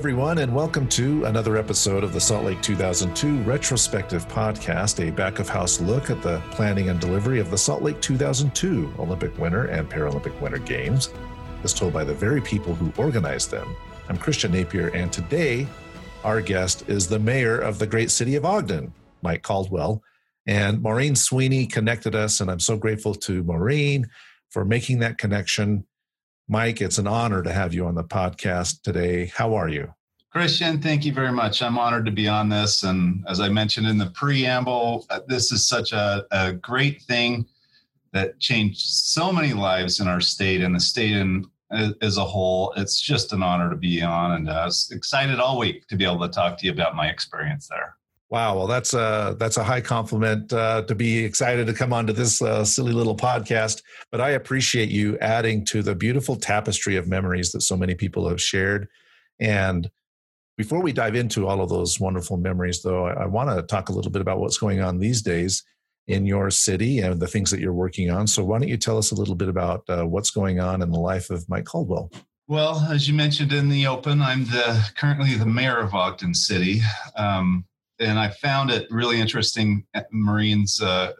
everyone, and welcome to another episode of the Salt Lake 2002 Retrospective Podcast, a back of house look at the planning and delivery of the Salt Lake 2002 Olympic Winter and Paralympic Winter Games, as told by the very people who organized them. I'm Christian Napier, and today our guest is the mayor of the great city of Ogden, Mike Caldwell. And Maureen Sweeney connected us, and I'm so grateful to Maureen for making that connection Mike, it's an honor to have you on the podcast today. How are you? Christian, thank you very much. I'm honored to be on this. And as I mentioned in the preamble, uh, this is such a, a great thing that changed so many lives in our state and the state in, as a whole. It's just an honor to be on. And I was excited all week to be able to talk to you about my experience there. Wow, well, that's a that's a high compliment uh, to be excited to come onto this uh, silly little podcast. But I appreciate you adding to the beautiful tapestry of memories that so many people have shared. And before we dive into all of those wonderful memories, though, I, I want to talk a little bit about what's going on these days in your city and the things that you're working on. So, why don't you tell us a little bit about uh, what's going on in the life of Mike Caldwell? Well, as you mentioned in the open, I'm the currently the mayor of Ogden City. Um, and I found it really interesting. Maureen's uh,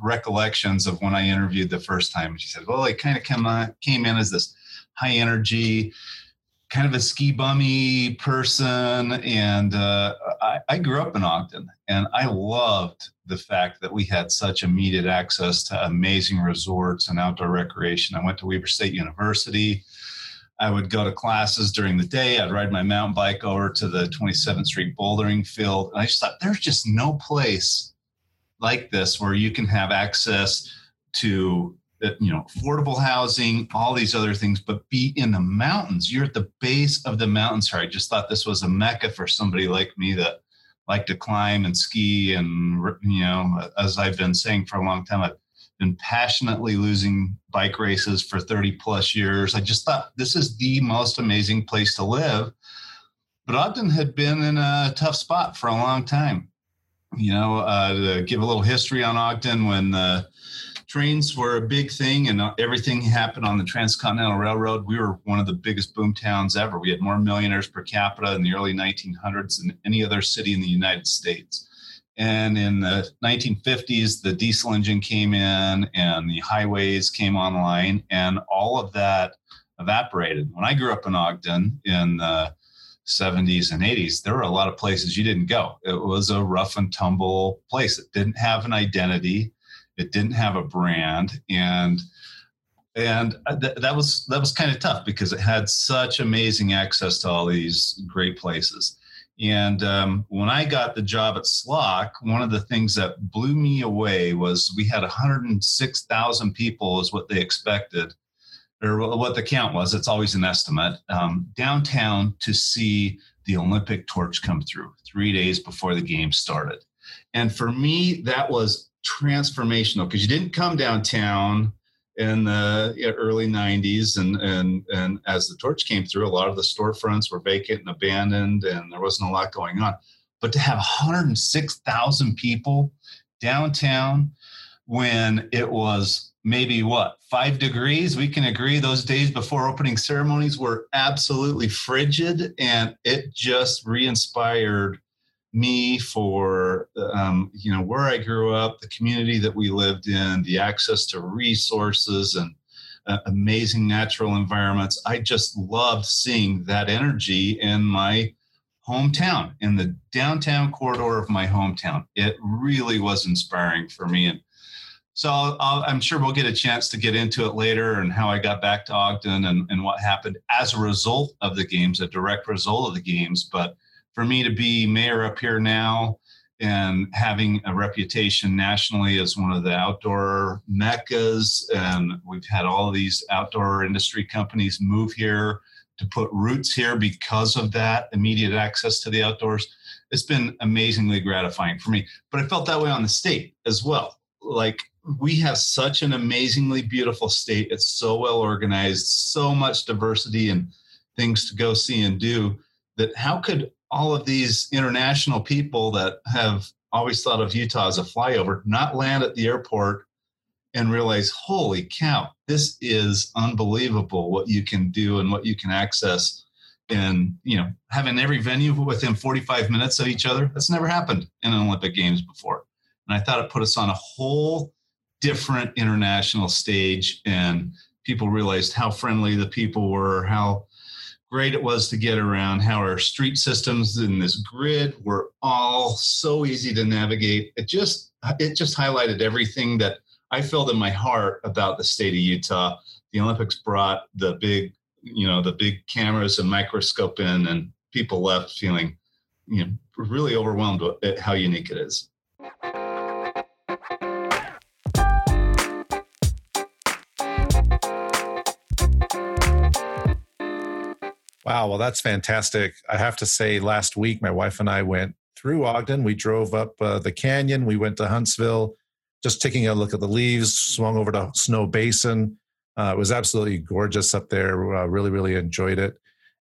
recollections of when I interviewed the first time. She said, "Well, it kind of came came in as this high energy, kind of a ski bummy person." And uh, I, I grew up in Ogden, and I loved the fact that we had such immediate access to amazing resorts and outdoor recreation. I went to Weber State University. I would go to classes during the day. I'd ride my mountain bike over to the 27th Street bouldering field. And I just thought there's just no place like this where you can have access to you know affordable housing all these other things but be in the mountains you're at the base of the mountains here i just thought this was a mecca for somebody like me that like to climb and ski and you know as i've been saying for a long time i've been passionately losing bike races for 30 plus years. I just thought this is the most amazing place to live. But Ogden had been in a tough spot for a long time. You know, uh, to give a little history on Ogden, when the trains were a big thing and uh, everything happened on the Transcontinental Railroad, we were one of the biggest boom towns ever. We had more millionaires per capita in the early 1900s than any other city in the United States. And in the 1950s, the diesel engine came in and the highways came online, and all of that evaporated. When I grew up in Ogden in the 70s and 80s, there were a lot of places you didn't go. It was a rough and tumble place. It didn't have an identity, it didn't have a brand, and and th- that was that was kind of tough because it had such amazing access to all these great places and um, when I got the job at SLOC, one of the things that blew me away was we had 106,000 people, is what they expected, or what the count was. It's always an estimate um, downtown to see the Olympic torch come through three days before the game started. And for me, that was transformational because you didn't come downtown in the early 90s and, and, and as the torch came through a lot of the storefronts were vacant and abandoned and there wasn't a lot going on. But to have 106000 people downtown when it was maybe what five degrees? We can agree those days before opening ceremonies were absolutely frigid and it just re-inspired me for um, you know where I grew up, the community that we lived in, the access to resources and uh, amazing natural environments. I just loved seeing that energy in my hometown, in the downtown corridor of my hometown. It really was inspiring for me, and so i am sure we'll get a chance to get into it later and how I got back to Ogden and, and what happened as a result of the games, a direct result of the games, but for me to be mayor up here now and having a reputation nationally as one of the outdoor meccas. And we've had all these outdoor industry companies move here to put roots here because of that immediate access to the outdoors. It's been amazingly gratifying for me but i felt that way on the state as well. Like we have such an amazingly beautiful state. It's so well organized so much diversity and things to go see and do that how could all of these international people that have always thought of Utah as a flyover not land at the airport and realize, holy cow, this is unbelievable what you can do and what you can access. And you know having every venue within 45 minutes of each other that's never happened in an olympic games before. And i thought it put us on a whole different international stage and people realized how friendly the people were how great it was to get around how our street systems in this grid were all so easy to navigate. It just it just highlighted everything that i felt in my heart about the state of utah. The olympics brought the big you know the big cameras and microscope in and people left feeling you know really overwhelmed at how unique it is Wow, well, that's fantastic. I have to say, last week, my wife and I went through Ogden. We drove up uh, the canyon. We went to Huntsville, just taking a look at the leaves, swung over to Snowbasin, uh, it was absolutely gorgeous up there. Uh, really, really enjoyed it.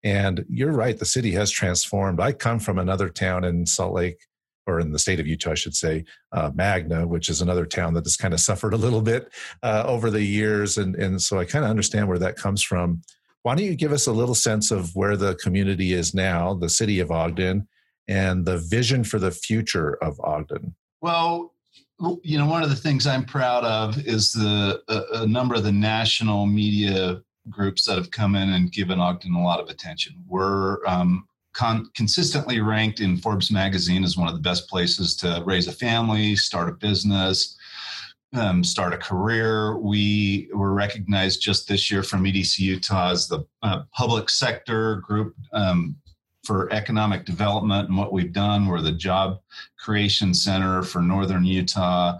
And you're right, the city has transformed. I come from another town in Salt Lake, or in the state of Utah, I should say, uh, Magna, which is another town that has kind of suffered a little bit uh, over the years. And, and so I kind of understand where that comes from. Why don't you give us a little sense of where the community is now, the city of Ogden, and the vision for the future of Ogden? Well, you know, one of the things I'm proud of is the a, a, number of the national media groups that have come in and given Ogden a lot of attention. We're um, con- consistently ranked in Forbes magazine as one of the best places to raise a family, start a business, um, start a career. We were recognized just this year from EDC Utah as the uh, public sector group um, for economic development and what we've done. We're the Job Creation Center for Northern Utah.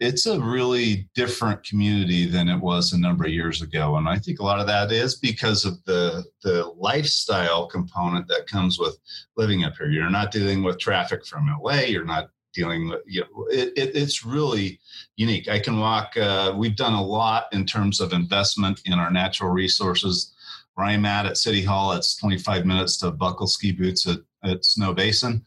It's a really different community than it was a number of years ago. And I think a lot of that is because of the, the lifestyle component that comes with living up here. You're not dealing with traffic from LA, you're not dealing with you know it, it, it's really unique i can walk uh, we've done a lot in terms of investment in our natural resources where I'm at at City Hall, it's 25 minutes to buckle ski boots at, at Snowbasin.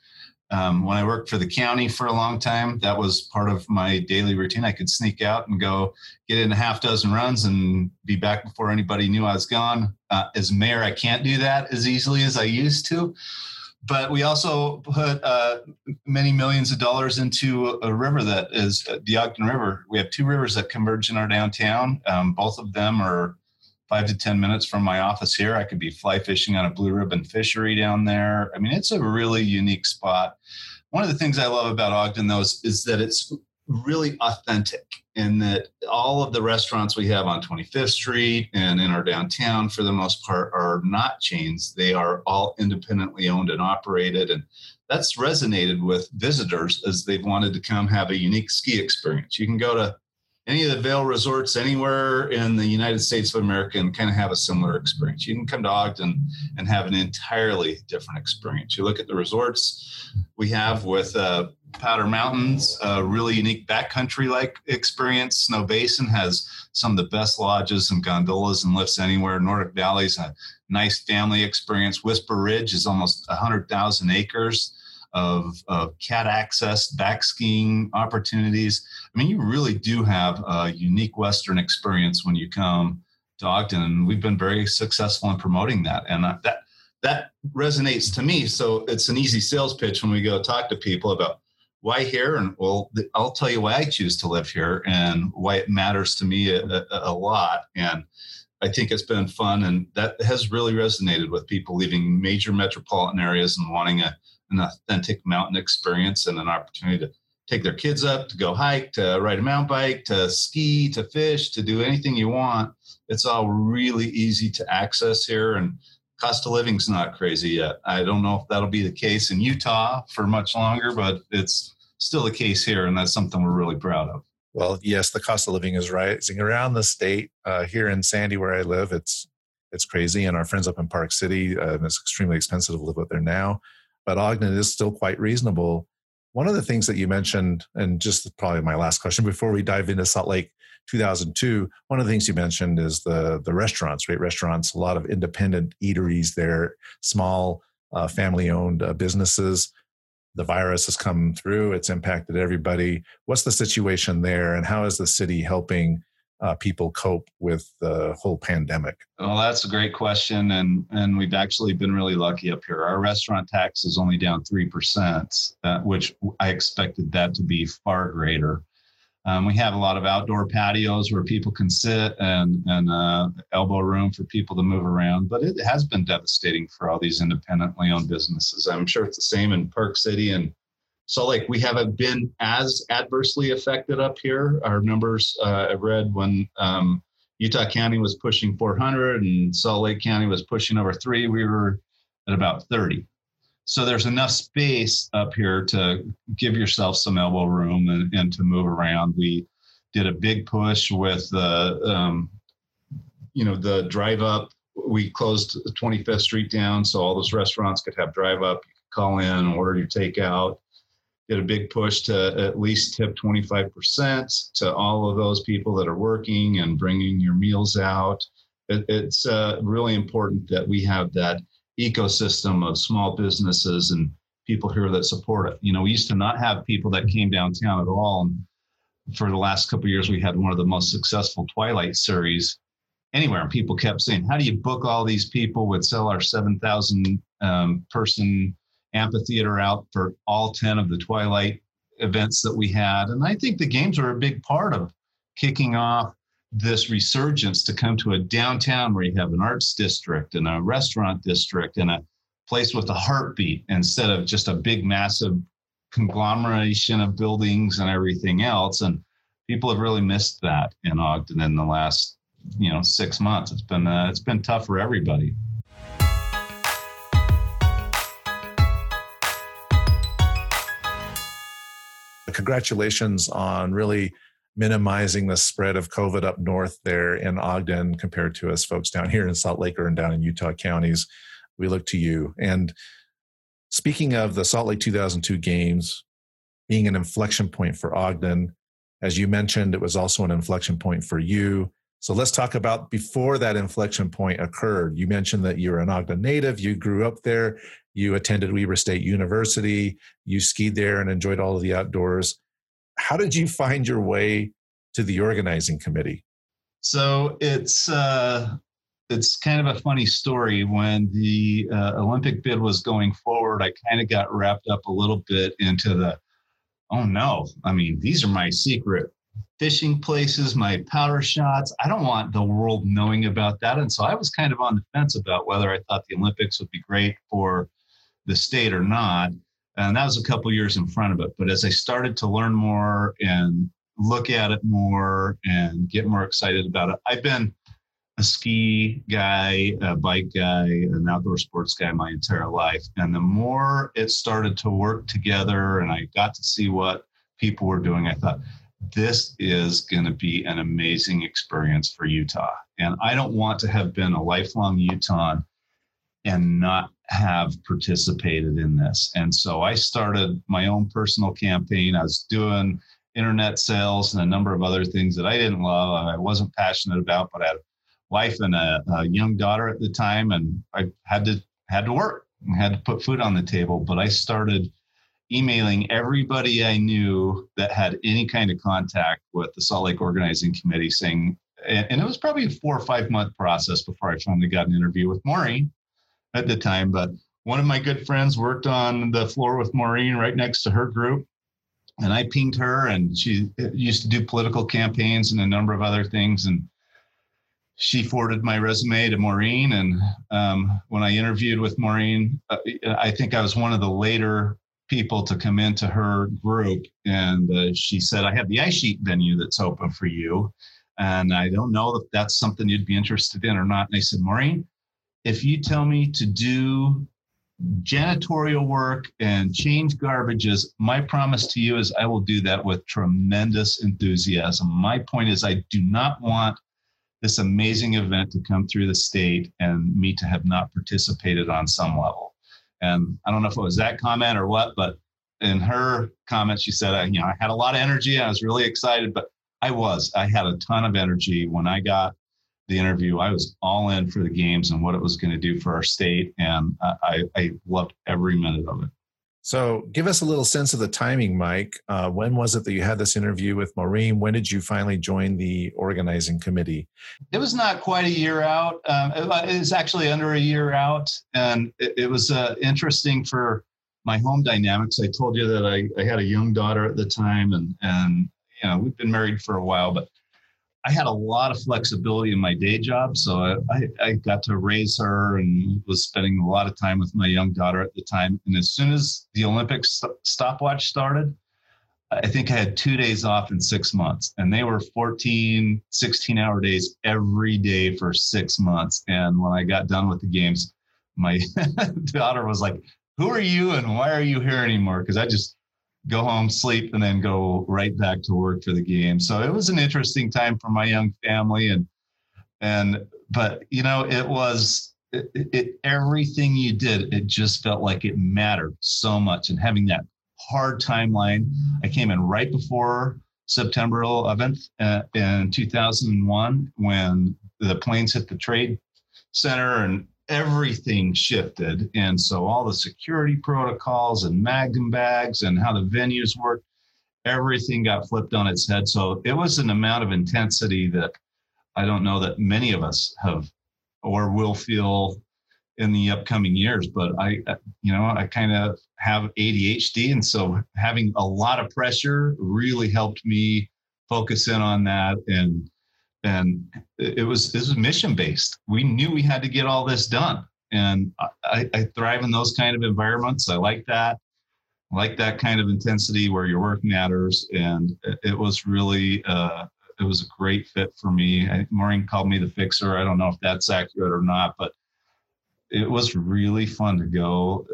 Um, when I worked for the county for a long time, that was part of my daily routine. I could sneak out and go get in a half dozen runs and be back before anybody knew I was gone. Uh, as mayor, I can't do that as easily as I used to. But we also put uh, many millions of dollars into a river that is the Ogden River. We have two rivers that converge in our downtown. Um, both of them are five to 10 minutes from my office here. I could be fly fishing on a blue ribbon fishery down there. I mean, it's a really unique spot. One of the things I love about Ogden, though, is, is that it's really authentic in that all of the restaurants we have on 25th Street and in our downtown, for the most part, are not chains. They are all independently owned and operated. And that's resonated with visitors as they've wanted to come have a unique ski experience. You can go to any of the Vail resorts anywhere in the United States of America and kind of have a similar experience. You can come to Ogden and have an entirely different experience. You look at the resorts we have with uh, Powder Mountains, a really unique backcountry like experience. Snowbasin has some of the best lodges and gondolas and lifts anywhere. Nordic Valley's a nice family experience. Whisper Ridge is almost 100,000 acres of, of cat access, back skiing opportunities. I mean, you really do have a unique Western experience when you come to Ogden, and we've been very successful in promoting that. And that that resonates to me. So it's an easy sales pitch when we go talk to people about why here, and well, I'll tell you why I choose to live here and why it matters to me a, a, a lot. And I think it's been fun, and that has really resonated with people leaving major metropolitan areas and wanting a an authentic mountain experience and an opportunity to take their kids up to go hike, to ride a mountain bike, to ski, to fish, to do anything you want. It's all really easy to access here, and cost of living's not crazy yet. I don't know if that'll be the case in Utah for much longer, but it's still the case here, and that's something we're really proud of. Well, yes, the cost of living is rising around the state. Uh, here in Sandy, where I live, it's it's crazy, and our friends up in Park City, uh, it's extremely expensive to live out there now but Ogden is still quite reasonable. One of the things that you mentioned, and just probably my last question before we dive into Salt Lake 2002, one of the things you mentioned is the the restaurants, right? Restaurants, a lot of independent eateries there, small uh, family owned uh, businesses. The virus has come through; it's impacted everybody. What's the situation there, and how is the city helping uh, people cope with the whole pandemic? Well, that's a great question, and and we've actually been really lucky up here. Our restaurant tax is only down three percent, uh, which I expected that to be far greater. Um, we have a lot of outdoor patios where people can sit and and uh, elbow room for people to move around. But it has been devastating for all these independently owned businesses. I'm sure it's the same in Park City and Salt Lake. We haven't been as adversely affected up here. Our numbers uh, I read when um, Utah County was pushing 400 and Salt Lake County was pushing over three. We were at about 30. So there's enough space up here to give yourself some elbow room and, and to move around. We did a big push with the, um, you know, the drive up. We closed 25th Street down so all those restaurants could have drive up. You could call in, order your takeout. Did a big push to at least tip 25% to all of those people that are working and bringing your meals out. It, it's uh, really important that we have that ecosystem of small businesses and people here that support it. You know, we used to not have people that came downtown at all. And for the last couple years, we had one of the most successful Twilight series anywhere. And people kept saying, How do you book all these people? Would sell our 7,000 um, person amphitheater out for all 10 of the Twilight events that we had. And I think the games are a big part of kicking off this resurgence to come to a downtown where you have an arts district and a restaurant district and a place with a heartbeat instead of just a big massive conglomeration of buildings and everything else. And people have really missed that in ogden in the last you know six months. It's been uh, it's been tough for everybody. Congratulations on really minimizing the spread of COVID up north there in Ogden compared to us folks down here in Salt Lake or down in Utah counties. We look to you. And speaking of the Salt Lake 2002 games being an inflection point for Ogden, as you mentioned, it was also an inflection point for you. So let's talk about before that inflection point occurred. You mentioned that you're an Ogden native, you grew up there, you attended Weber State University, you skied there and enjoyed all of the outdoors how did you find your way to the organizing committee? So it's uh, it's kind of a funny story. When the uh, Olympic bid was going forward, I kind of got wrapped up a little bit into the, oh no, I mean these are my secret fishing places, my powder shots. I don't want the world knowing about that. And so I was kind of on the fence about whether I thought the Olympics would be great for the state or not and that was a couple years in front of it. But as i started to learn more and look at it more and get more excited about it i've been a ski guy a bike guy an outdoor sports guy my entire life. And the more it started to work together and i got to see what people were doing i thought this is going to be an amazing experience for utah. And i don't want to have been a lifelong utah and not have participated in this. And so I started my own personal campaign. I was doing internet sales and a number of other things that I didn't love, I wasn't passionate about, but I had a wife and a, a young daughter at the time, and I had to had to work, I had to put food on the table. But I started emailing everybody I knew that had any kind of contact with the Salt Lake Organizing Committee, saying, and, and it was probably a four or five month process before I finally got an interview with Maureen at the time, but one of my good friends worked on the floor with Maureen right next to her group. And I pinged her, and she used to do political campaigns and a number of other things. And she forwarded my resume to Maureen. And um, when I interviewed with Maureen, uh, I think I was one of the later people to come into her group. And uh, she said, I have the ice sheet venue that's open for you. And I don't know if that's something you'd be interested in or not. And I said, Maureen, if you tell me to do janitorial work and change garbages, my promise to you is I will do that with tremendous enthusiasm. My point is, I do not want this amazing event to come through the state and me to have not participated on some level. And I don't know if it was that comment or what, but in her comment, she said, you know, I had a lot of energy. I was really excited, but I was. I had a ton of energy when I got the interview, I was all in for the games and what it was going to do for our state, and I, I loved every minute of it. So, give us a little sense of the timing, Mike. Uh, when was it that you had this interview with Maureen? When did you finally join the organizing committee? It was not quite a year out. Um, it was actually under a year out, and it, it was uh, interesting for my home dynamics. I told you that I, I had a young daughter at the time, and and you know we've been married for a while, but I had a lot of flexibility in my day job, so I, I, got to raise her and was spending a lot of time with my young daughter at the time. And as soon as the Olympics stopwatch started, I think I had two days off in six months, and they were 14, 16 hour days every day for six months. And when I got done with the games, my daughter was like, Who are you and why are you here anymore? Because I just go home, sleep, and then go right back to work for the game. So it was an interesting time for my young family, and and but you know it was it, it everything you did. It just felt like it mattered so much, and having that hard timeline. I came in right before September 11th uh, in 2001 when the planes hit the trade center and everything shifted. And so all the security protocols and mag and bags and how the venues work, everything got flipped on its head. So it was an amount of intensity that I don't know that many of us have or will feel in the upcoming years. But I, you know, I kind of have ADHD. And so having a lot of pressure really helped me focus in on that and and it was this was mission based. We knew we had to get all this done, and I, I thrive in those kind of environments. I like that. I like that kind of intensity where your work matters, and it was really uh, it was a great fit for me. I, Maureen called me the fixer. I don't know if that's accurate or not, but it was really fun to go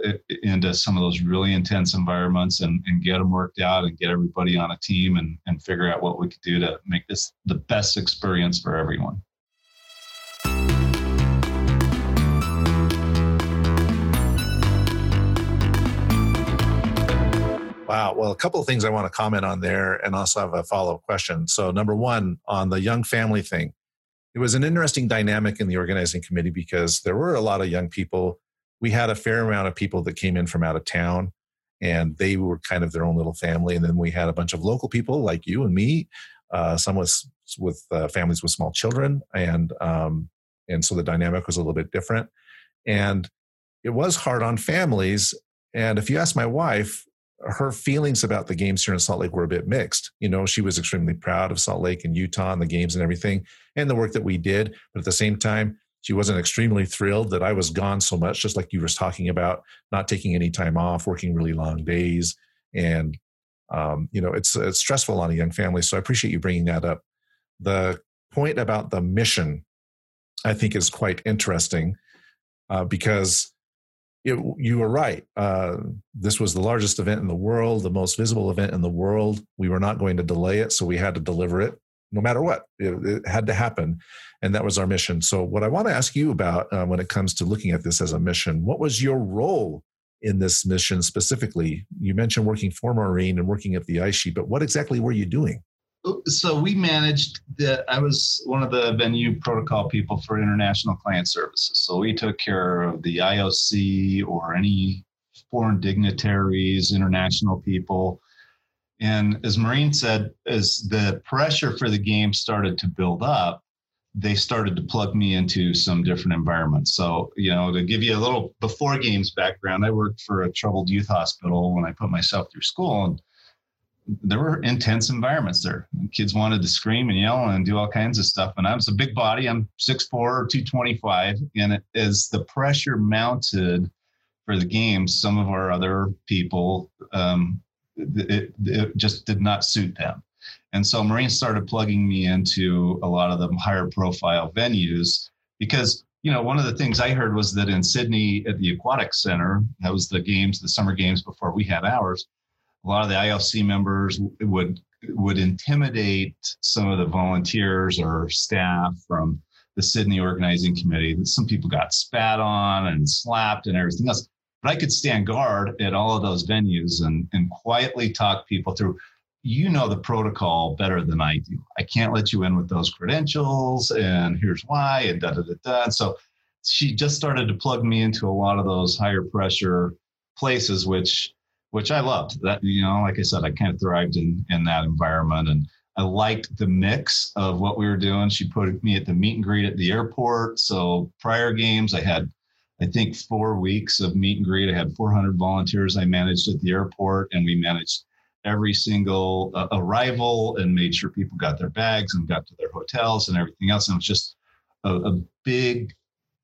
into some of those really intense environments and, and get them worked out and get everybody on a team and, and figure out what we could do to make this the best experience for everyone. Wow. Well, a couple of things I want to comment on there and also have a follow up question. So, number one, on the young family thing, it was an interesting dynamic in the organizing committee because there were a lot of young people. We had a fair amount of people that came in from out of town and they were kind of their own little family. And then we had a bunch of local people like you and me, uh, some with, with uh, families with small children. And, um, and so the dynamic was a little bit different. And it was hard on families. And if you ask my wife, her feelings about the games here in Salt Lake were a bit mixed. You know, she was extremely proud of Salt Lake and Utah and the games and everything and the work that we did. But at the same time, she wasn't extremely thrilled that I was gone so much, just like you were talking about, not taking any time off, working really long days. And, um, you know, it's, it's stressful on a young family. So I appreciate you bringing that up. The point about the mission, I think, is quite interesting uh, because it, you were right. Uh, this was the largest event in the world, the most visible event in the world. We were not going to delay it, so we had to deliver it no matter what. It, it had to happen. And that was our mission. So, what I want to ask you about uh, when it comes to looking at this as a mission, what was your role in this mission specifically? You mentioned working for Maureen and working at the ice sheet, but what exactly were you doing? So we managed the i was one of the venue protocol people for international client services. So we took care of the ioc or any foreign dignitaries international people. And as Maureen said as the pressure for the game started to build up they started to plug me into some different environments. So you know to give you a little before games background i worked for a troubled youth hospital when i put myself through school and there were intense environments there. Kids wanted to scream and yell and do all kinds of stuff. And I was a big body. I'm 6'4 225. And it, as the pressure mounted for the games, some of our other people, um, it, it just did not suit them. And so Maureen started plugging me into a lot of the higher profile venues because, you know, one of the things I heard was that in Sydney at the Aquatic Center, that was the games, the summer games before we had ours a lot of the IOC members would would intimidate some of the volunteers or staff from the Sydney organizing committee. Some people got spat on and slapped and everything else. But I could stand guard at all of those venues and, and quietly talk people through. You know the protocol better than I do. I can't let you in with those credentials, and here's why, and da da da da. And so she just started to plug me into a lot of those higher pressure places, which which I loved. That you know, like I said, I kind of thrived in in that environment, and I liked the mix of what we were doing. She put me at the meet and greet at the airport. So prior games, I had I think four weeks of meet and greet. I had 400 volunteers I managed at the airport, and we managed every single uh, arrival and made sure people got their bags and got to their hotels and everything else. And it was just a, a big,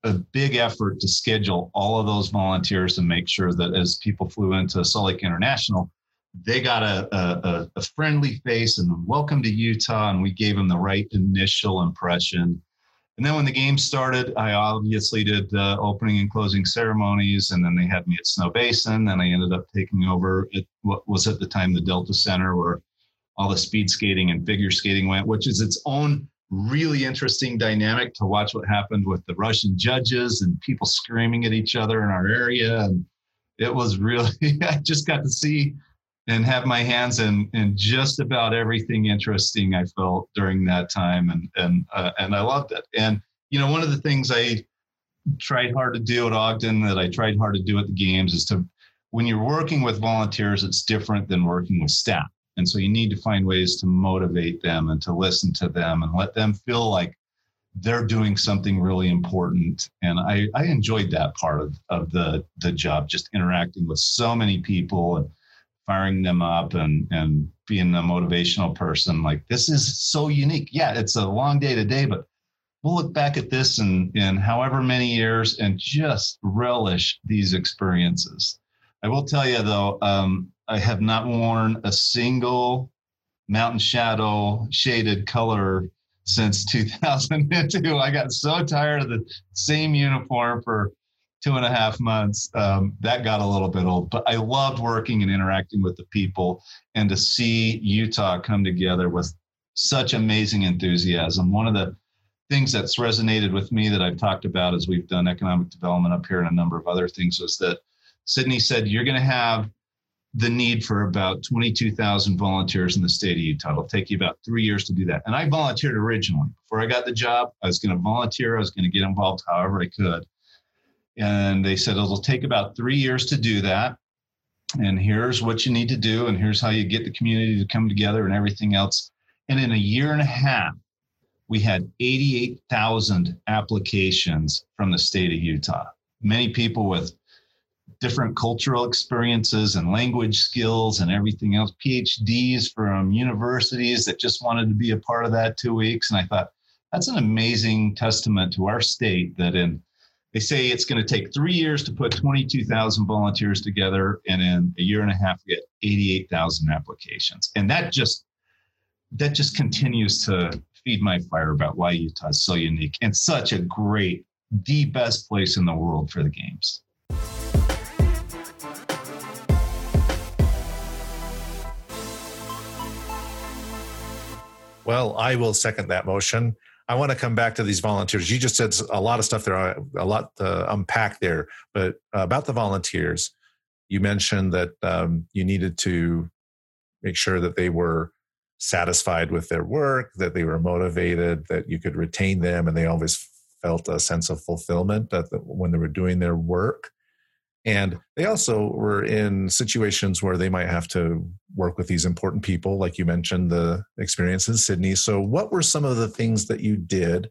a big effort to schedule all of those volunteers and make sure that as people flew into Salt Lake International, they got a, a, a friendly face and welcome to Utah, and we gave them the right initial impression. And then when the game started, I obviously did uh, opening and closing ceremonies, and then they had me at Snowbasin, And I ended up taking over at what was at the time the Delta Center, where all the speed skating and figure skating went, which is its own really interesting dynamic to watch what happened with the Russian judges and people screaming at each other in our area. And it was really, I just got to see and have my hands in in just about everything interesting I felt during that time, and and uh, and I loved it. And you know, one of the things I tried hard to do at Ogden that I tried hard to do at the games is to when you're working with volunteers, it's different than working with staff, and so you need to find ways to motivate them and to listen to them and let them feel like they're doing something really important. And i i enjoyed that part of, of the the job just interacting with so many people and firing them up and and being a motivational person. Like this is so unique. Yeah it's a long day today but we'll look back at this in in however many years and just relish these experiences. I will tell you though um, i have not worn a single mountain shadow shaded color since 2002 i got so tired of the same uniform for two and a half months, um, that got a little bit old. But I loved working and interacting with the people and to see Utah come together with such amazing enthusiasm. One of the things that's resonated with me that I've talked about as we've done economic development up here and a number of other things was that Sydney said, You're going to have the need for about 22,000 volunteers in the state of Utah. It'll take you about three years to do that. And I volunteered originally. Before I got the job, I was going to volunteer. I was going to get involved however I could. And they said it'll take about three years to do that. And here's what you need to do, and here's how you get the community to come together and everything else. And in a year and a half, we had 88,000 applications from the state of Utah. Many people with different cultural experiences and language skills and everything else, PhDs from universities that just wanted to be a part of that two weeks. And I thought, that's an amazing testament to our state that in they say it's going to take three years to put 22,000 volunteers together, and in a year and a half, get 88,000 applications. And that just that just continues to feed my fire about why Utah is so unique and such a great, the best place in the world for the games. Well, I will second that motion. I want to come back to these volunteers. You just said a lot of stuff there, a lot to unpack there. But about the volunteers, you mentioned that um, you needed to make sure that they were satisfied with their work, that they were motivated, that you could retain them, and they always felt a sense of fulfillment that when they were doing their work. And they also were in situations where they might have to work with these important people, like you mentioned, the experience in Sydney. So, what were some of the things that you did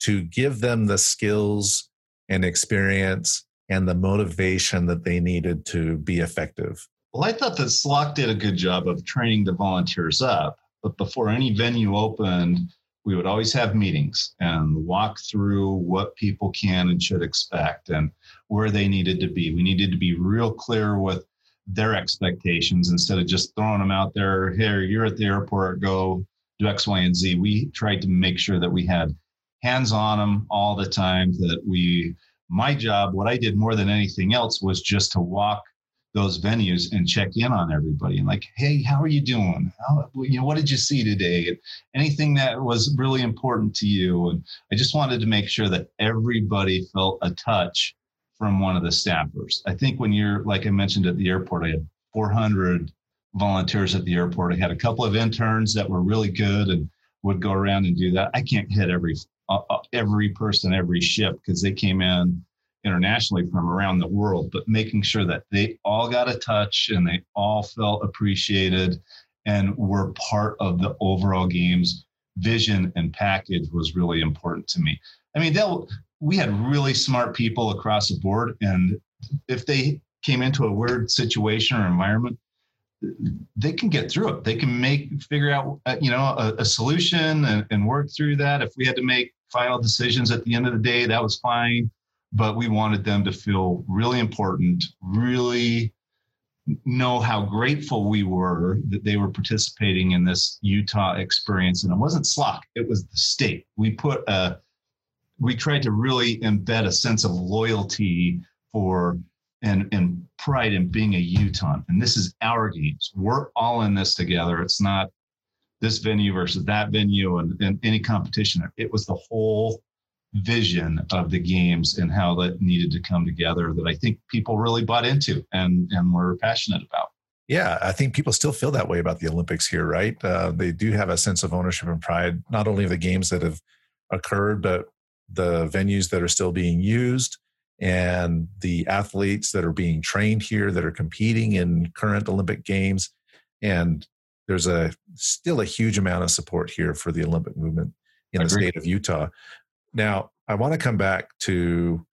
to give them the skills and experience and the motivation that they needed to be effective? Well, I thought that SLOC did a good job of training the volunteers up. But before any venue opened, we would always have meetings and walk through what people can and should expect and where they needed to be. We needed to be real clear with their expectations instead of just throwing them out there. Here, you're at the airport, go do X, Y, and Z. We tried to make sure that we had hands on them all the time. That we, my job, what I did more than anything else was just to walk those venues and check in on everybody and like, hey, how are you doing? How, you know, what did you see today? Anything that was really important to you. And I just wanted to make sure that everybody felt a touch from one of the staffers. I think when you're, like I mentioned at the airport, I had 400 volunteers at the airport. I had a couple of interns that were really good and would go around and do that. I can't hit every uh, uh every person, every ship because they came in internationally from around the world, but making sure that they all got a touch and they all felt appreciated and were part of the overall game's vision and package was really important to me. I mean, we had really smart people across the board, and if they came into a weird situation or environment, they can get through it. They can make figure out uh, you know a, a solution and, and work through that. If we had to make final decisions at the end of the day, that was fine. But we wanted them to feel really important, really know how grateful we were that they were participating in this Utah experience. And it wasn't SLOC, it was the state. We put a, we tried to really embed a sense of loyalty for and, and pride in being a Utah. And this is our games. We're all in this together. It's not this venue versus that venue and, and any competition. It was the whole vision of the games and how that needed to come together that I think people really bought into and, and were passionate about. Yeah, I think people still feel that way about the Olympics here, right? Uh, they do have a sense of ownership and pride, not only of the games that have occurred, but the venues that are still being used and the athletes that are being trained here that are competing in current Olympic games. And there's a still a huge amount of support here for the Olympic movement in the state of Utah. Now, I want to come back to,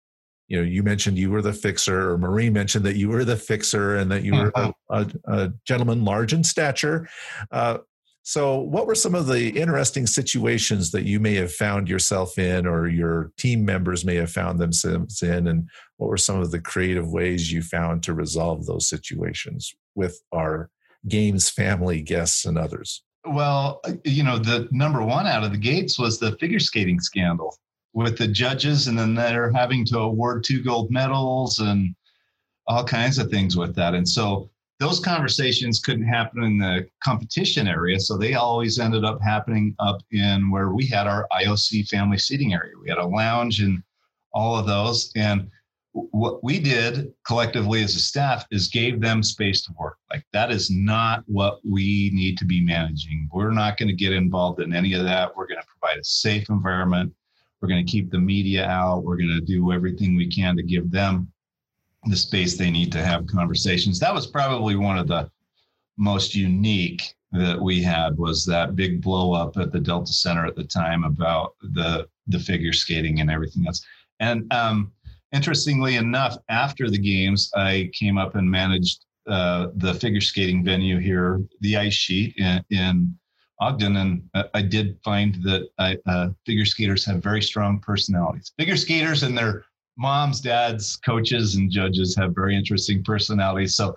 you know, you mentioned you were the fixer, or maureen mentioned that you were the fixer and that you were a, a, a gentleman large in stature. Uh, so, what were some of the interesting situations that you may have found yourself in, or your team members may have found themselves in, and what were some of the creative ways you found to resolve those situations with our games family guests and others? Well, you know, the number one out of the gates was the figure skating scandal with the judges, and then they're having to award two gold medals and all kinds of things with that. And so those conversations couldn't happen in the competition area. So they always ended up happening up in where we had our IOC family seating area. We had a lounge and all of those. And what we did collectively as a staff is gave them space to work. Like that is not what we need to be managing. We're not going to get involved in any of that. We're going to provide a safe environment we're going to keep the media out. We're going to do everything we can to give them the space they need to have conversations. That was probably one of the most unique that we had was that big blow up at the Delta Center at the time about the the figure skating and everything else. And um, interestingly enough, after the games, I came up and managed uh, the figure skating venue here, the ice sheet in, in Ogden, and I did find that I, uh, figure skaters have very strong personalities. Figure skaters and their moms, dads, coaches, and judges have very interesting personalities. So,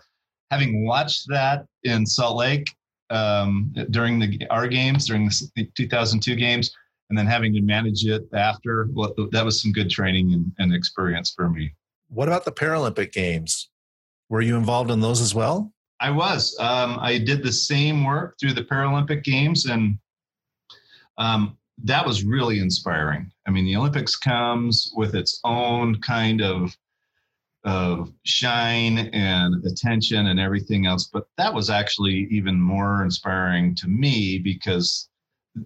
having watched that in Salt Lake um, during the our games, during the 2002 games, and then having to manage it after, well, that was some good training and, and experience for me. What about the Paralympic Games? Were you involved in those as well? I was. Um, I did the same work through the Paralympic Games, and um, that was really inspiring. I mean, the Olympics comes with its own kind of of shine and attention and everything else, but that was actually even more inspiring to me because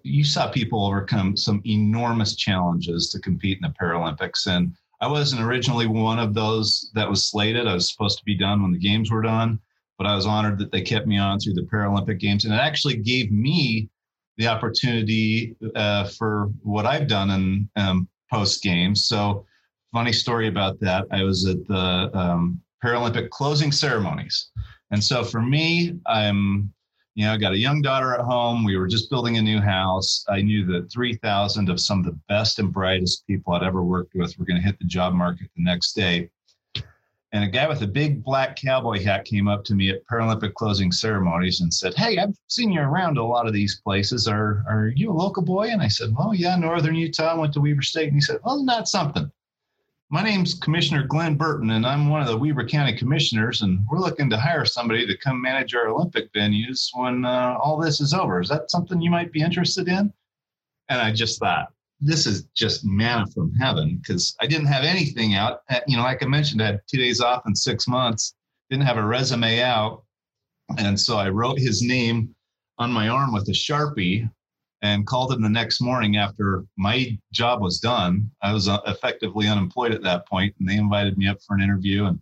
you saw people overcome some enormous challenges to compete in the Paralympics, and I wasn't originally one of those that was slated. I was supposed to be done when the games were done but I was honored that they kept me on through the Paralympic Games, and it actually gave me the opportunity uh, for what I've done in um, post games. So, funny story about that. I was at the um, Paralympic closing ceremonies, and so for me, I'm you know, I got a young daughter at home. We were just building a new house. I knew that 3,000 of some of the best and brightest people I'd ever worked with were going to hit the job market the next day and a guy with a big black cowboy hat came up to me at Paralympic closing ceremonies and said, "Hey, I've seen you around a lot of these places. Are are you a local boy?" And I said, "Well, yeah, Northern Utah. I went to Weber State." And he said, "Well, not something. My name's Commissioner Glenn Burton, and I'm one of the Weber County Commissioners, and we're looking to hire somebody to come manage our Olympic venues when uh, all this is over. Is that something you might be interested in?" And I just thought, this is just manna from heaven because I didn't have anything out. Uh, you know, like I mentioned, I had two days off in six months, didn't have a resume out. And so I wrote his name on my arm with a Sharpie and called him the next morning after my job was done. I was uh, effectively unemployed at that point, and they invited me up for an interview. And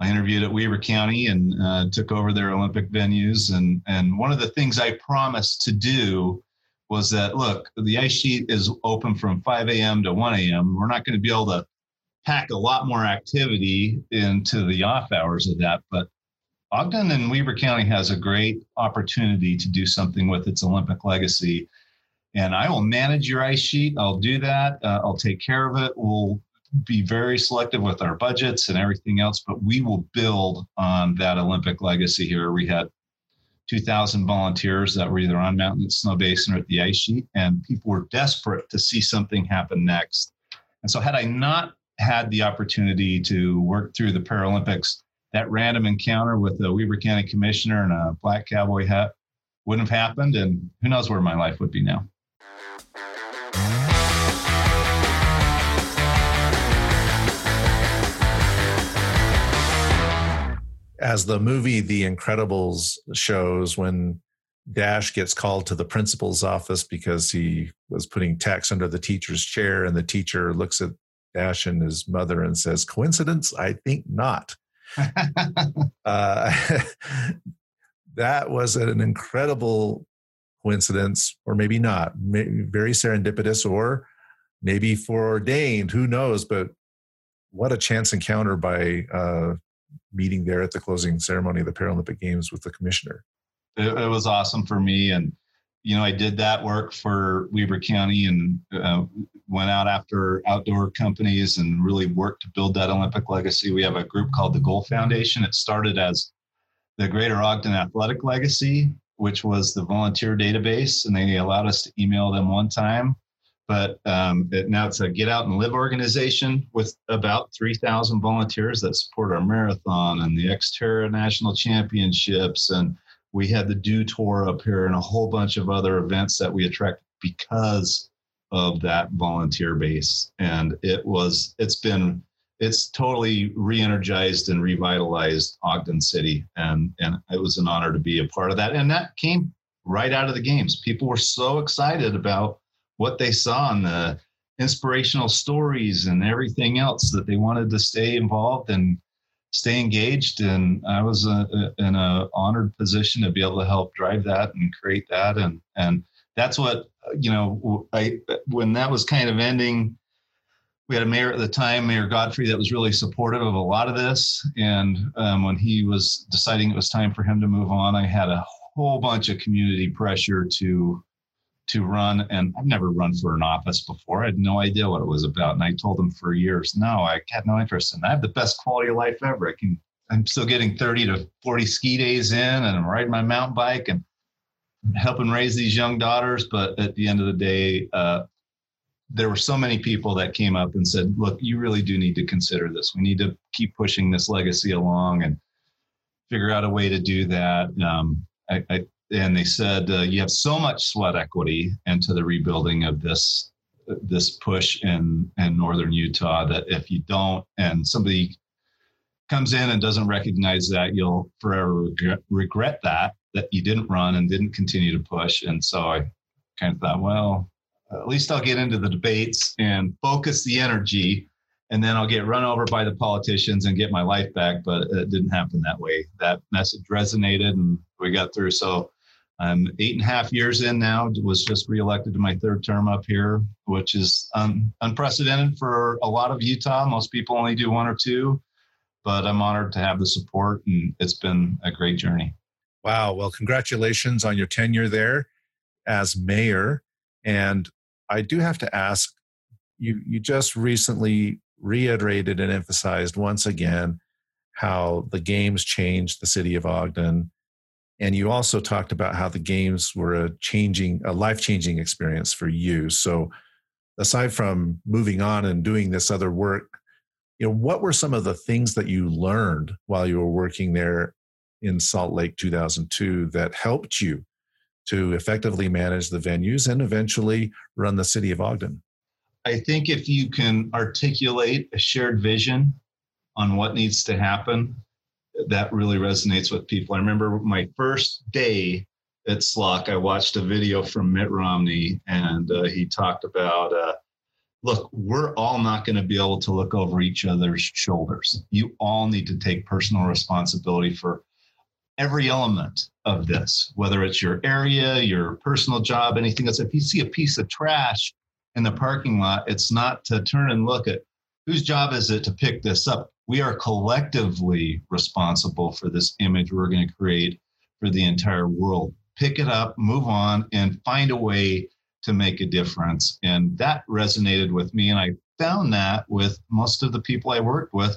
I interviewed at Weber County and uh, took over their Olympic venues. And and one of the things I promised to do was that look, the ice sheet is open from 5 a.m. to 1 a.m. We're not going to be able to pack a lot more activity into the off hours of that, but Ogden and Weber County has a great opportunity to do something with its Olympic legacy. And I will manage your ice sheet. I'll do that. Uh, I'll take care of it. We'll be very selective with our budgets and everything else, but we will build on that Olympic legacy here. We had 2,000 volunteers that were either on Mountain Snowbasin or at the ice sheet, and people were desperate to see something happen next. And so, had I not had the opportunity to work through the Paralympics, that random encounter with the Weber County Commissioner and a black cowboy hat wouldn't have happened, and who knows where my life would be now. As the movie The Incredibles shows, when Dash gets called to the principal's office because he was putting tacks under the teacher's chair, and the teacher looks at Dash and his mother and says, Coincidence? I think not. uh, that was an incredible coincidence, or maybe not, maybe very serendipitous, or maybe foreordained. Who knows? But what a chance encounter by uh, meeting there at the closing ceremony of the Paralympic Games with the commissioner. It, it was awesome for me, and you know, I did that work for Weber County and uh, went out after outdoor companies and really worked to build that Olympic legacy. We have a group called the Goal Foundation. It started as the Greater Ogden Athletic Legacy, which was the volunteer database, and they allowed us to email them one time. But um, it, now it's a Get Out and Live organization with about 3,000 volunteers that support our marathon and the Xterra National Championships and we had the Dew Tour up here and a whole bunch of other events that we attract because of that volunteer base. And it was, it's been, it's totally re-energized and revitalized Ogden City. And, and it was an honor to be a part of that. And that came right out of the games. People were so excited about what they saw and the inspirational stories and everything else that they wanted to stay involved and stay engaged. And i was a, a, in an honored position to be able to help drive that and create that. And and that's what you know i when that was kind of ending we had a mayor at the time mayor godfrey that was really supportive of a lot of this. And um, when he was deciding it was time for him to move on i had a whole bunch of community pressure to to run and I've never run for an office before. I had no idea what it was about. And I told them for years, no, I had no interest in that. I have the best quality of life ever. I can I'm still getting 30 to 40 ski days in and I'm riding my mountain bike and helping raise these young daughters. But at the end of the day, uh, there were so many people that came up and said, look, you really do need to consider this. We need to keep pushing this legacy along and figure out a way to do that. Um, I, I, and they said uh, you have so much sweat equity into the rebuilding of this this push in in northern Utah that if you don't and somebody comes in and doesn't recognize that you'll forever regret that that you didn't run and didn't continue to push. And so I kind of thought well at least I'll get into the debates and focus the energy and then I'll get run over by the politicians and get my life back. But it didn't happen that way. That message resonated and we got through. So I'm eight and a half years in now. Was just reelected to my third term up here, which is um, unprecedented for a lot of Utah. Most people only do one or two, but I'm honored to have the support, and it's been a great journey. Wow! Well, congratulations on your tenure there as mayor. And I do have to ask you. You just recently reiterated and emphasized once again how the games changed the city of Ogden and you also talked about how the games were a changing a life-changing experience for you. So aside from moving on and doing this other work you know what were some of the things that you learned while you were working there in salt lake 2002 that helped you to effectively manage the venues and eventually run the city of ogden? I think if you can articulate a shared vision on what needs to happen that really resonates with people. I remember my first day at SLOC, I watched a video from Mitt Romney, and uh, he talked about uh, look, we're all not going to be able to look over each other's shoulders. You all need to take personal responsibility for every element of this, whether it's your area, your personal job, anything else. If you see a piece of trash in the parking lot, it's not to turn and look at whose job is it to pick this up. We are collectively responsible for this image we're going to create for the entire world. Pick it up, move on, and find a way to make a difference. And that resonated with me. And I found that with most of the people I worked with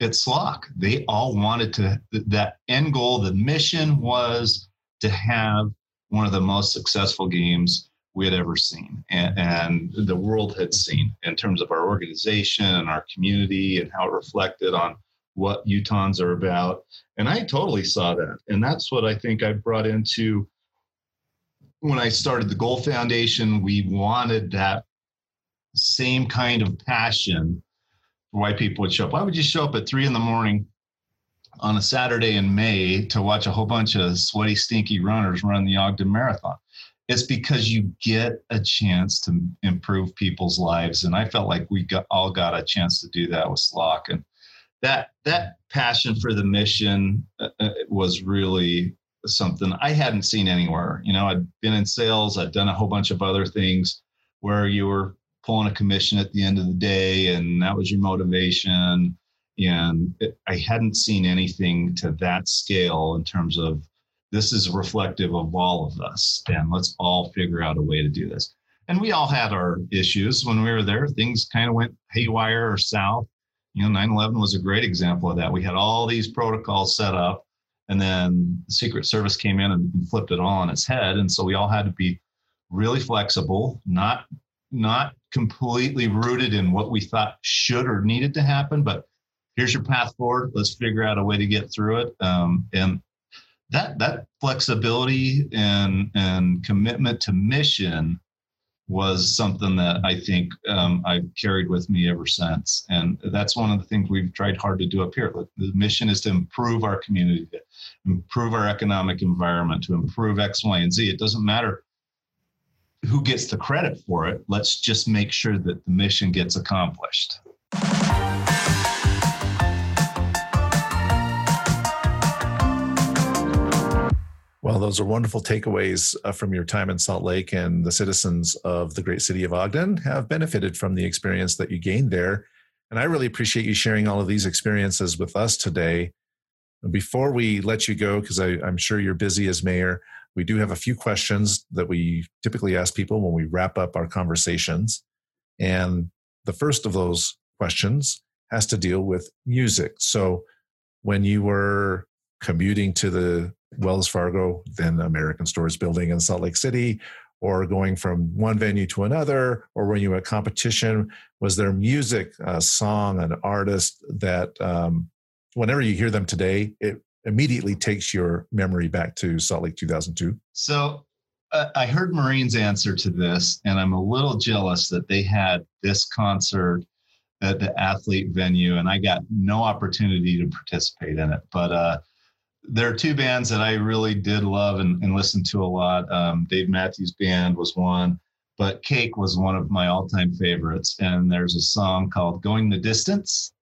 at SLOC. They all wanted to, that end goal, the mission was to have one of the most successful games we had ever seen and, and, the world had seen in terms of our organization and our community and how it reflected on what Utahns are about. And I totally saw that. And that's what I think I brought into when I started the Goal Foundation, we wanted that same kind of passion for why people would show up. Why would you show up at three in the morning on a Saturday in May to watch a whole bunch of sweaty, stinky runners run the Ogden Marathon? It's because you get a chance to improve people's lives, and I felt like we got, all got a chance to do that with SLOC, and that that passion for the mission uh, uh was really something I hadn't seen anywhere. You know, I'd been in sales, I'd done a whole bunch of other things where you were pulling a commission at the end of the day and that was your motivation. And it, I hadn't seen anything to that scale in terms of this is reflective of all of us and let's all figure out a way to do this. And we all had our issues when we were there. Things kind of went haywire or south. You know, 9 11 was a great example of that. We had all these protocols set up and then the Secret Service came in and, and flipped it all on its head. And so we all had to be really flexible, not not completely rooted in what we thought should or needed to happen, but here's your path forward. Let's figure out a way to get through it. Um, and that that flexibility and and commitment to mission was something that I think um, I've carried with me ever since. And that's one of the things we've tried hard to do up here. The mission is to improve our community, to improve our economic environment, to improve X, Y, and Z. It doesn't matter who gets the credit for it. Let's just make sure that the mission gets accomplished. Well, those are wonderful takeaways uh, from your time in Salt Lake, and the citizens of the great city of Ogden have benefited from the experience that you gained there. And I really appreciate you sharing all of these experiences with us today. Before we let you go, because I'm sure you're busy as mayor, we do have a few questions that we typically ask people when we wrap up our conversations. And the first of those questions has to deal with music. So, when you were commuting to the Wells Fargo, then American Stores building in Salt Lake City, or going from one venue to another, or when you were at competition? Was there music, a song, an artist that um, whenever you hear them today, it immediately takes your memory back to Salt Lake 2002? So uh, I heard Maureen's answer to this, and I'm a little jealous that they had this concert at the athlete venue, and I got no opportunity to participate in it. But uh, there are two bands that I really did love and, and listen to a lot. Um, Dave Matthews Band was one, but Cake was one of my all-time favorites. And there's a song called "Going the Distance"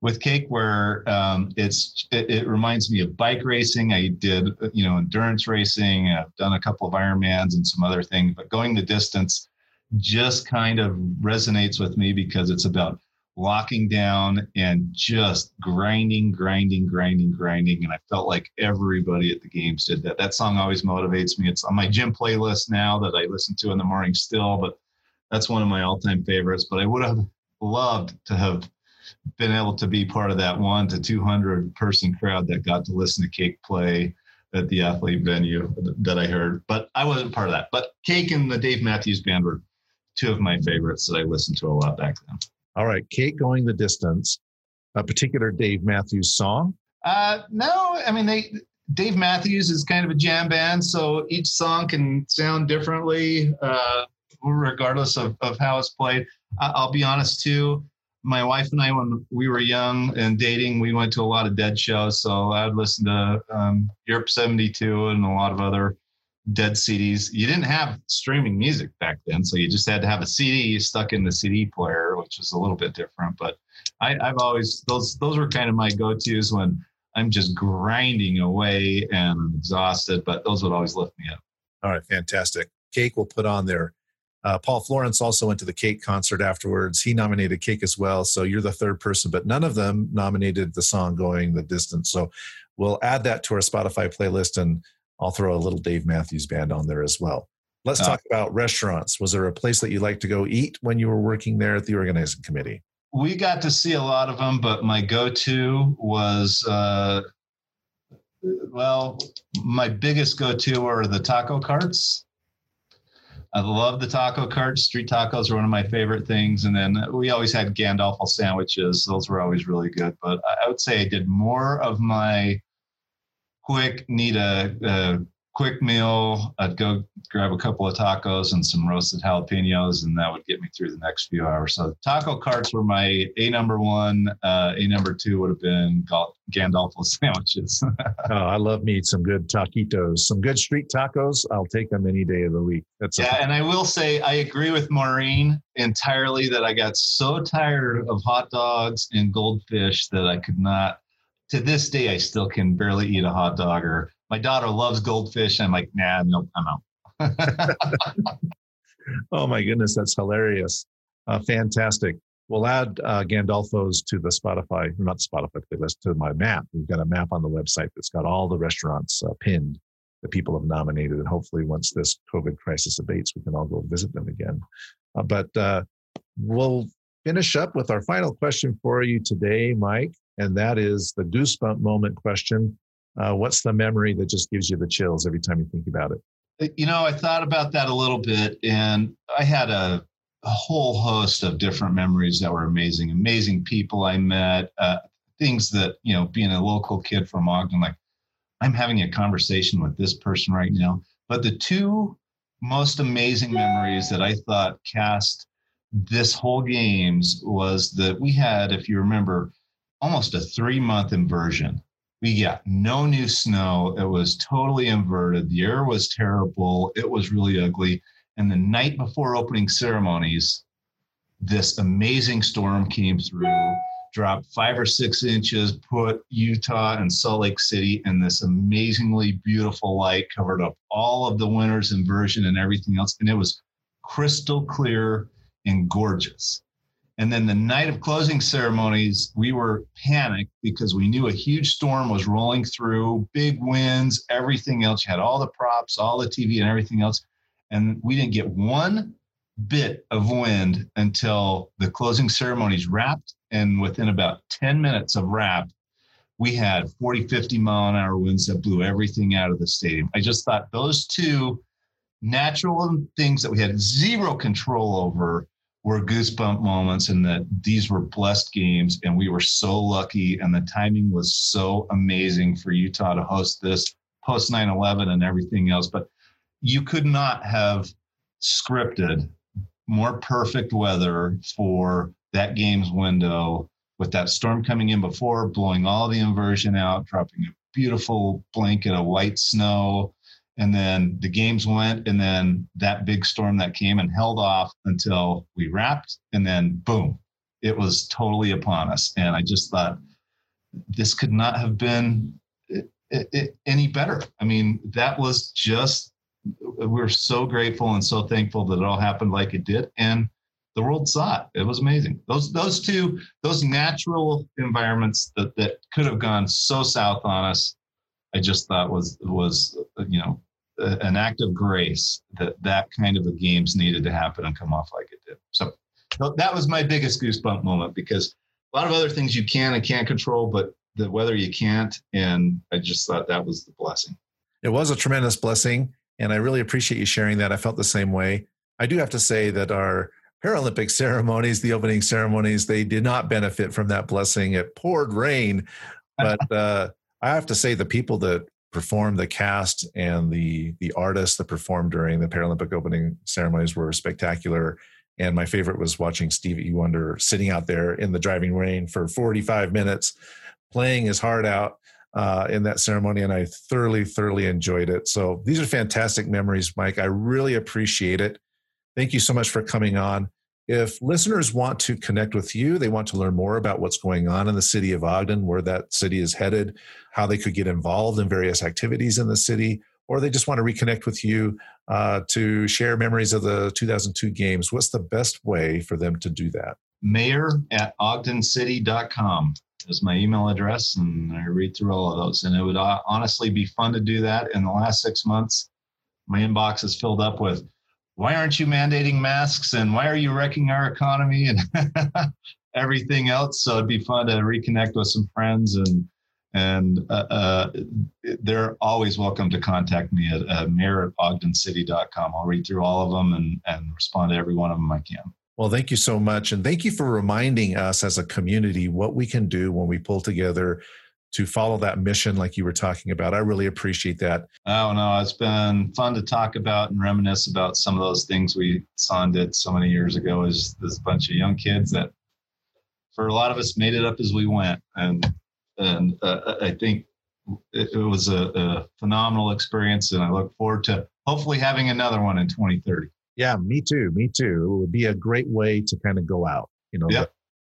with Cake where um, it's it, it, reminds me of bike racing. I did you know endurance racing. I've done a couple of Ironmans and some other things, but "Going the Distance" just kind of resonates with me because it's about locking down and just grinding, grinding, grinding, grinding. And I felt like everybody at the games did that. That song always motivates me. It's on my gym playlist now that I listen to in the morning still, but that's one of my all time favorites. But I would have loved to have been able to be part of that one to 200 person crowd that got to listen to Cake play at the athlete venue that I heard. But I wasn't part of that. But Cake and the Dave Matthews Band were two of my favorites that I listened to a lot back then. All right, Cake going the distance. A particular Dave Matthews song? Uh, no, I mean they. Dave Matthews is kind of a jam band, so each song can sound differently, uh, regardless of, of how it's played. I, I'll be honest too. My wife and I, when we were young and dating, we went to a lot of Dead shows. So I'd listen to um, Europe '72 and a lot of other dead CDs. You didn't have streaming music back then, so you just had to have a CD stuck in the CD player, which was a little bit different. But I, I've always those those were kind of my go tos when I'm just grinding away and I'm exhausted. But those would always lift me up. All right, fantastic. Cake will put on there. Uh, Paul Florence also went to the Cake concert afterwards. He nominated Cake as well. So you're the third person, but none of them nominated the song Going the Distance. So we'll add that to our Spotify playlist and I'll throw a little Dave Matthews Band on there as well. Let's uh, talk about restaurants. Was there a place that you like to go eat when you were working there at the organizing committee? We got to see a lot of them, but my go-to was, uh, well, my biggest go-to are the taco carts. I love the taco carts. Street tacos are one of my favorite things. And then we always had Gandolfo sandwiches. Those were always really good. But I would say I did more of my quick, need a, a quick meal. I'd go grab a couple of tacos and some roasted jalapenos, and that would get me through the next few hours. So taco carts were my a number one. Uh, a number two would have been Gandolfo sandwiches. oh, I love me some good taquitos, some good street tacos. I'll take them any day of the week. That's yeah, and I will say I agree with Maureen entirely that I got so tired of hot dogs and goldfish that I could not to this day, I still can barely eat a hot dog. Or my daughter loves goldfish. I'm like, nah, nope, I'm out. oh my goodness, that's hilarious. Uh, fantastic. We'll add uh, Gandolfo's to the Spotify, not Spotify playlist, to my map. We've got a map on the website that's got all the restaurants uh, pinned that people have nominated. And hopefully, once this COVID crisis abates, we can all go visit them again. Uh, but uh, we'll finish up with our final question for you today, Mike and that is the goosebump moment question. Uh, what's the memory that just gives you the chills every time you think about it? You know, I thought about that a little bit, and I had a, a whole host of different memories that were amazing. Amazing people I met, uh, things that, you know, being a local kid from Ogden, like, I'm having a conversation with this person right now. But the two most amazing memories that I thought cast this whole games was that we had, if you remember, almost a three month inversion. We got no new snow. It was totally inverted. The air was terrible. It was really ugly. And the night before opening ceremonies, this amazing storm came through, dropped five or six inches, put Utah and Salt Lake City in this amazingly beautiful light, covered up all of the winter's inversion and everything else. And it was crystal clear and gorgeous. And then the night of closing ceremonies, we were panicked because we knew a huge storm was rolling through, big winds, everything else. You had all the props, all the TV, and everything else. And we didn't get one bit of wind until the closing ceremonies wrapped. And within about 10 minutes of wrap, we had 40, 50 mile an hour winds that blew everything out of the stadium. I just thought those two natural things that we had zero control over were goosebump moments and that these were blessed games and we were so lucky and the timing was so amazing for Utah to host this post 9/11 and everything else. But you could not have scripted more perfect weather for that game's window with that storm coming in before blowing all the inversion out dropping a beautiful blanket of white snow and then the games went and then that big storm that came and held off until we wrapped and then boom it was totally upon us. And i just thought this could not have been it, it, any better. I mean that was just we're so grateful and so thankful that it all happened like it did and the world saw it. It was amazing. Those those two those natural environments that that could have gone so south on us i just thought was was you know an act of grace that that kind of a games needed to happen and come off like it did. So that was my biggest goosebump moment because a lot of other things you can and can't control, but the weather you can't. And I just thought that was the blessing. It was a tremendous blessing. And I really appreciate you sharing that. I felt the same way. I do have to say that our Paralympic ceremonies, the opening ceremonies, they did not benefit from that blessing. It poured rain. But uh, I have to say, the people that performed the cast and the the artists that performed during the Paralympic opening ceremonies were spectacular. And my favorite was watching Stevie Wonder sitting out there in the driving rain for 45 minutes, playing his heart out. uh, in that ceremony, and I thoroughly, thoroughly enjoyed it. So these are fantastic memories, Mike. I really appreciate it. Thank you so much for coming on. If listeners want to connect with you, they want to learn more about what's going on in the city of Ogden, where that city is headed, how they could get involved in various activities in the city, or they just want to reconnect with you uh, to share memories of the 2002 games, what's the best way for them to do that? Mayor at ogdencity.com is my email address, and I read through all of those. And it would uh, honestly be fun to do that. In the last six months, my inbox is filled up with why aren't you mandating masks? And why are you wrecking our economy and everything else? So it'd be fun to reconnect with some friends and and uh, uh, they're always welcome to contact me at uh, mayor at ogdencity.com i'll read through all of them and, and respond to every one of them i can. Well thank you so much. And thank you for reminding us as a community what we can do when we pull together to follow that mission like you were talking about. I really appreciate that. Oh no, it's been fun to talk about and reminisce about some of those things we saw and did so many years ago as this bunch of young kids that for a lot of us made it up as we went. And and uh, I think it, it was a, a, phenomenal experience and I look forward to hopefully having another one in 2030. Yeah, me too. Me too. It would be a great way to kind of go out, you know, yep.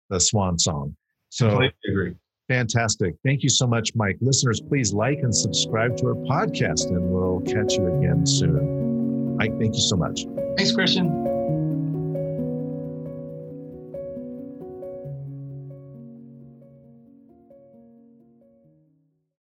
the, the swan song. So Completely agree. Fantastic. Thank you so much, Mike. Listeners, please like and subscribe to our podcast, and we'll catch you again soon. Mike, thank you so much. Thanks, Christian.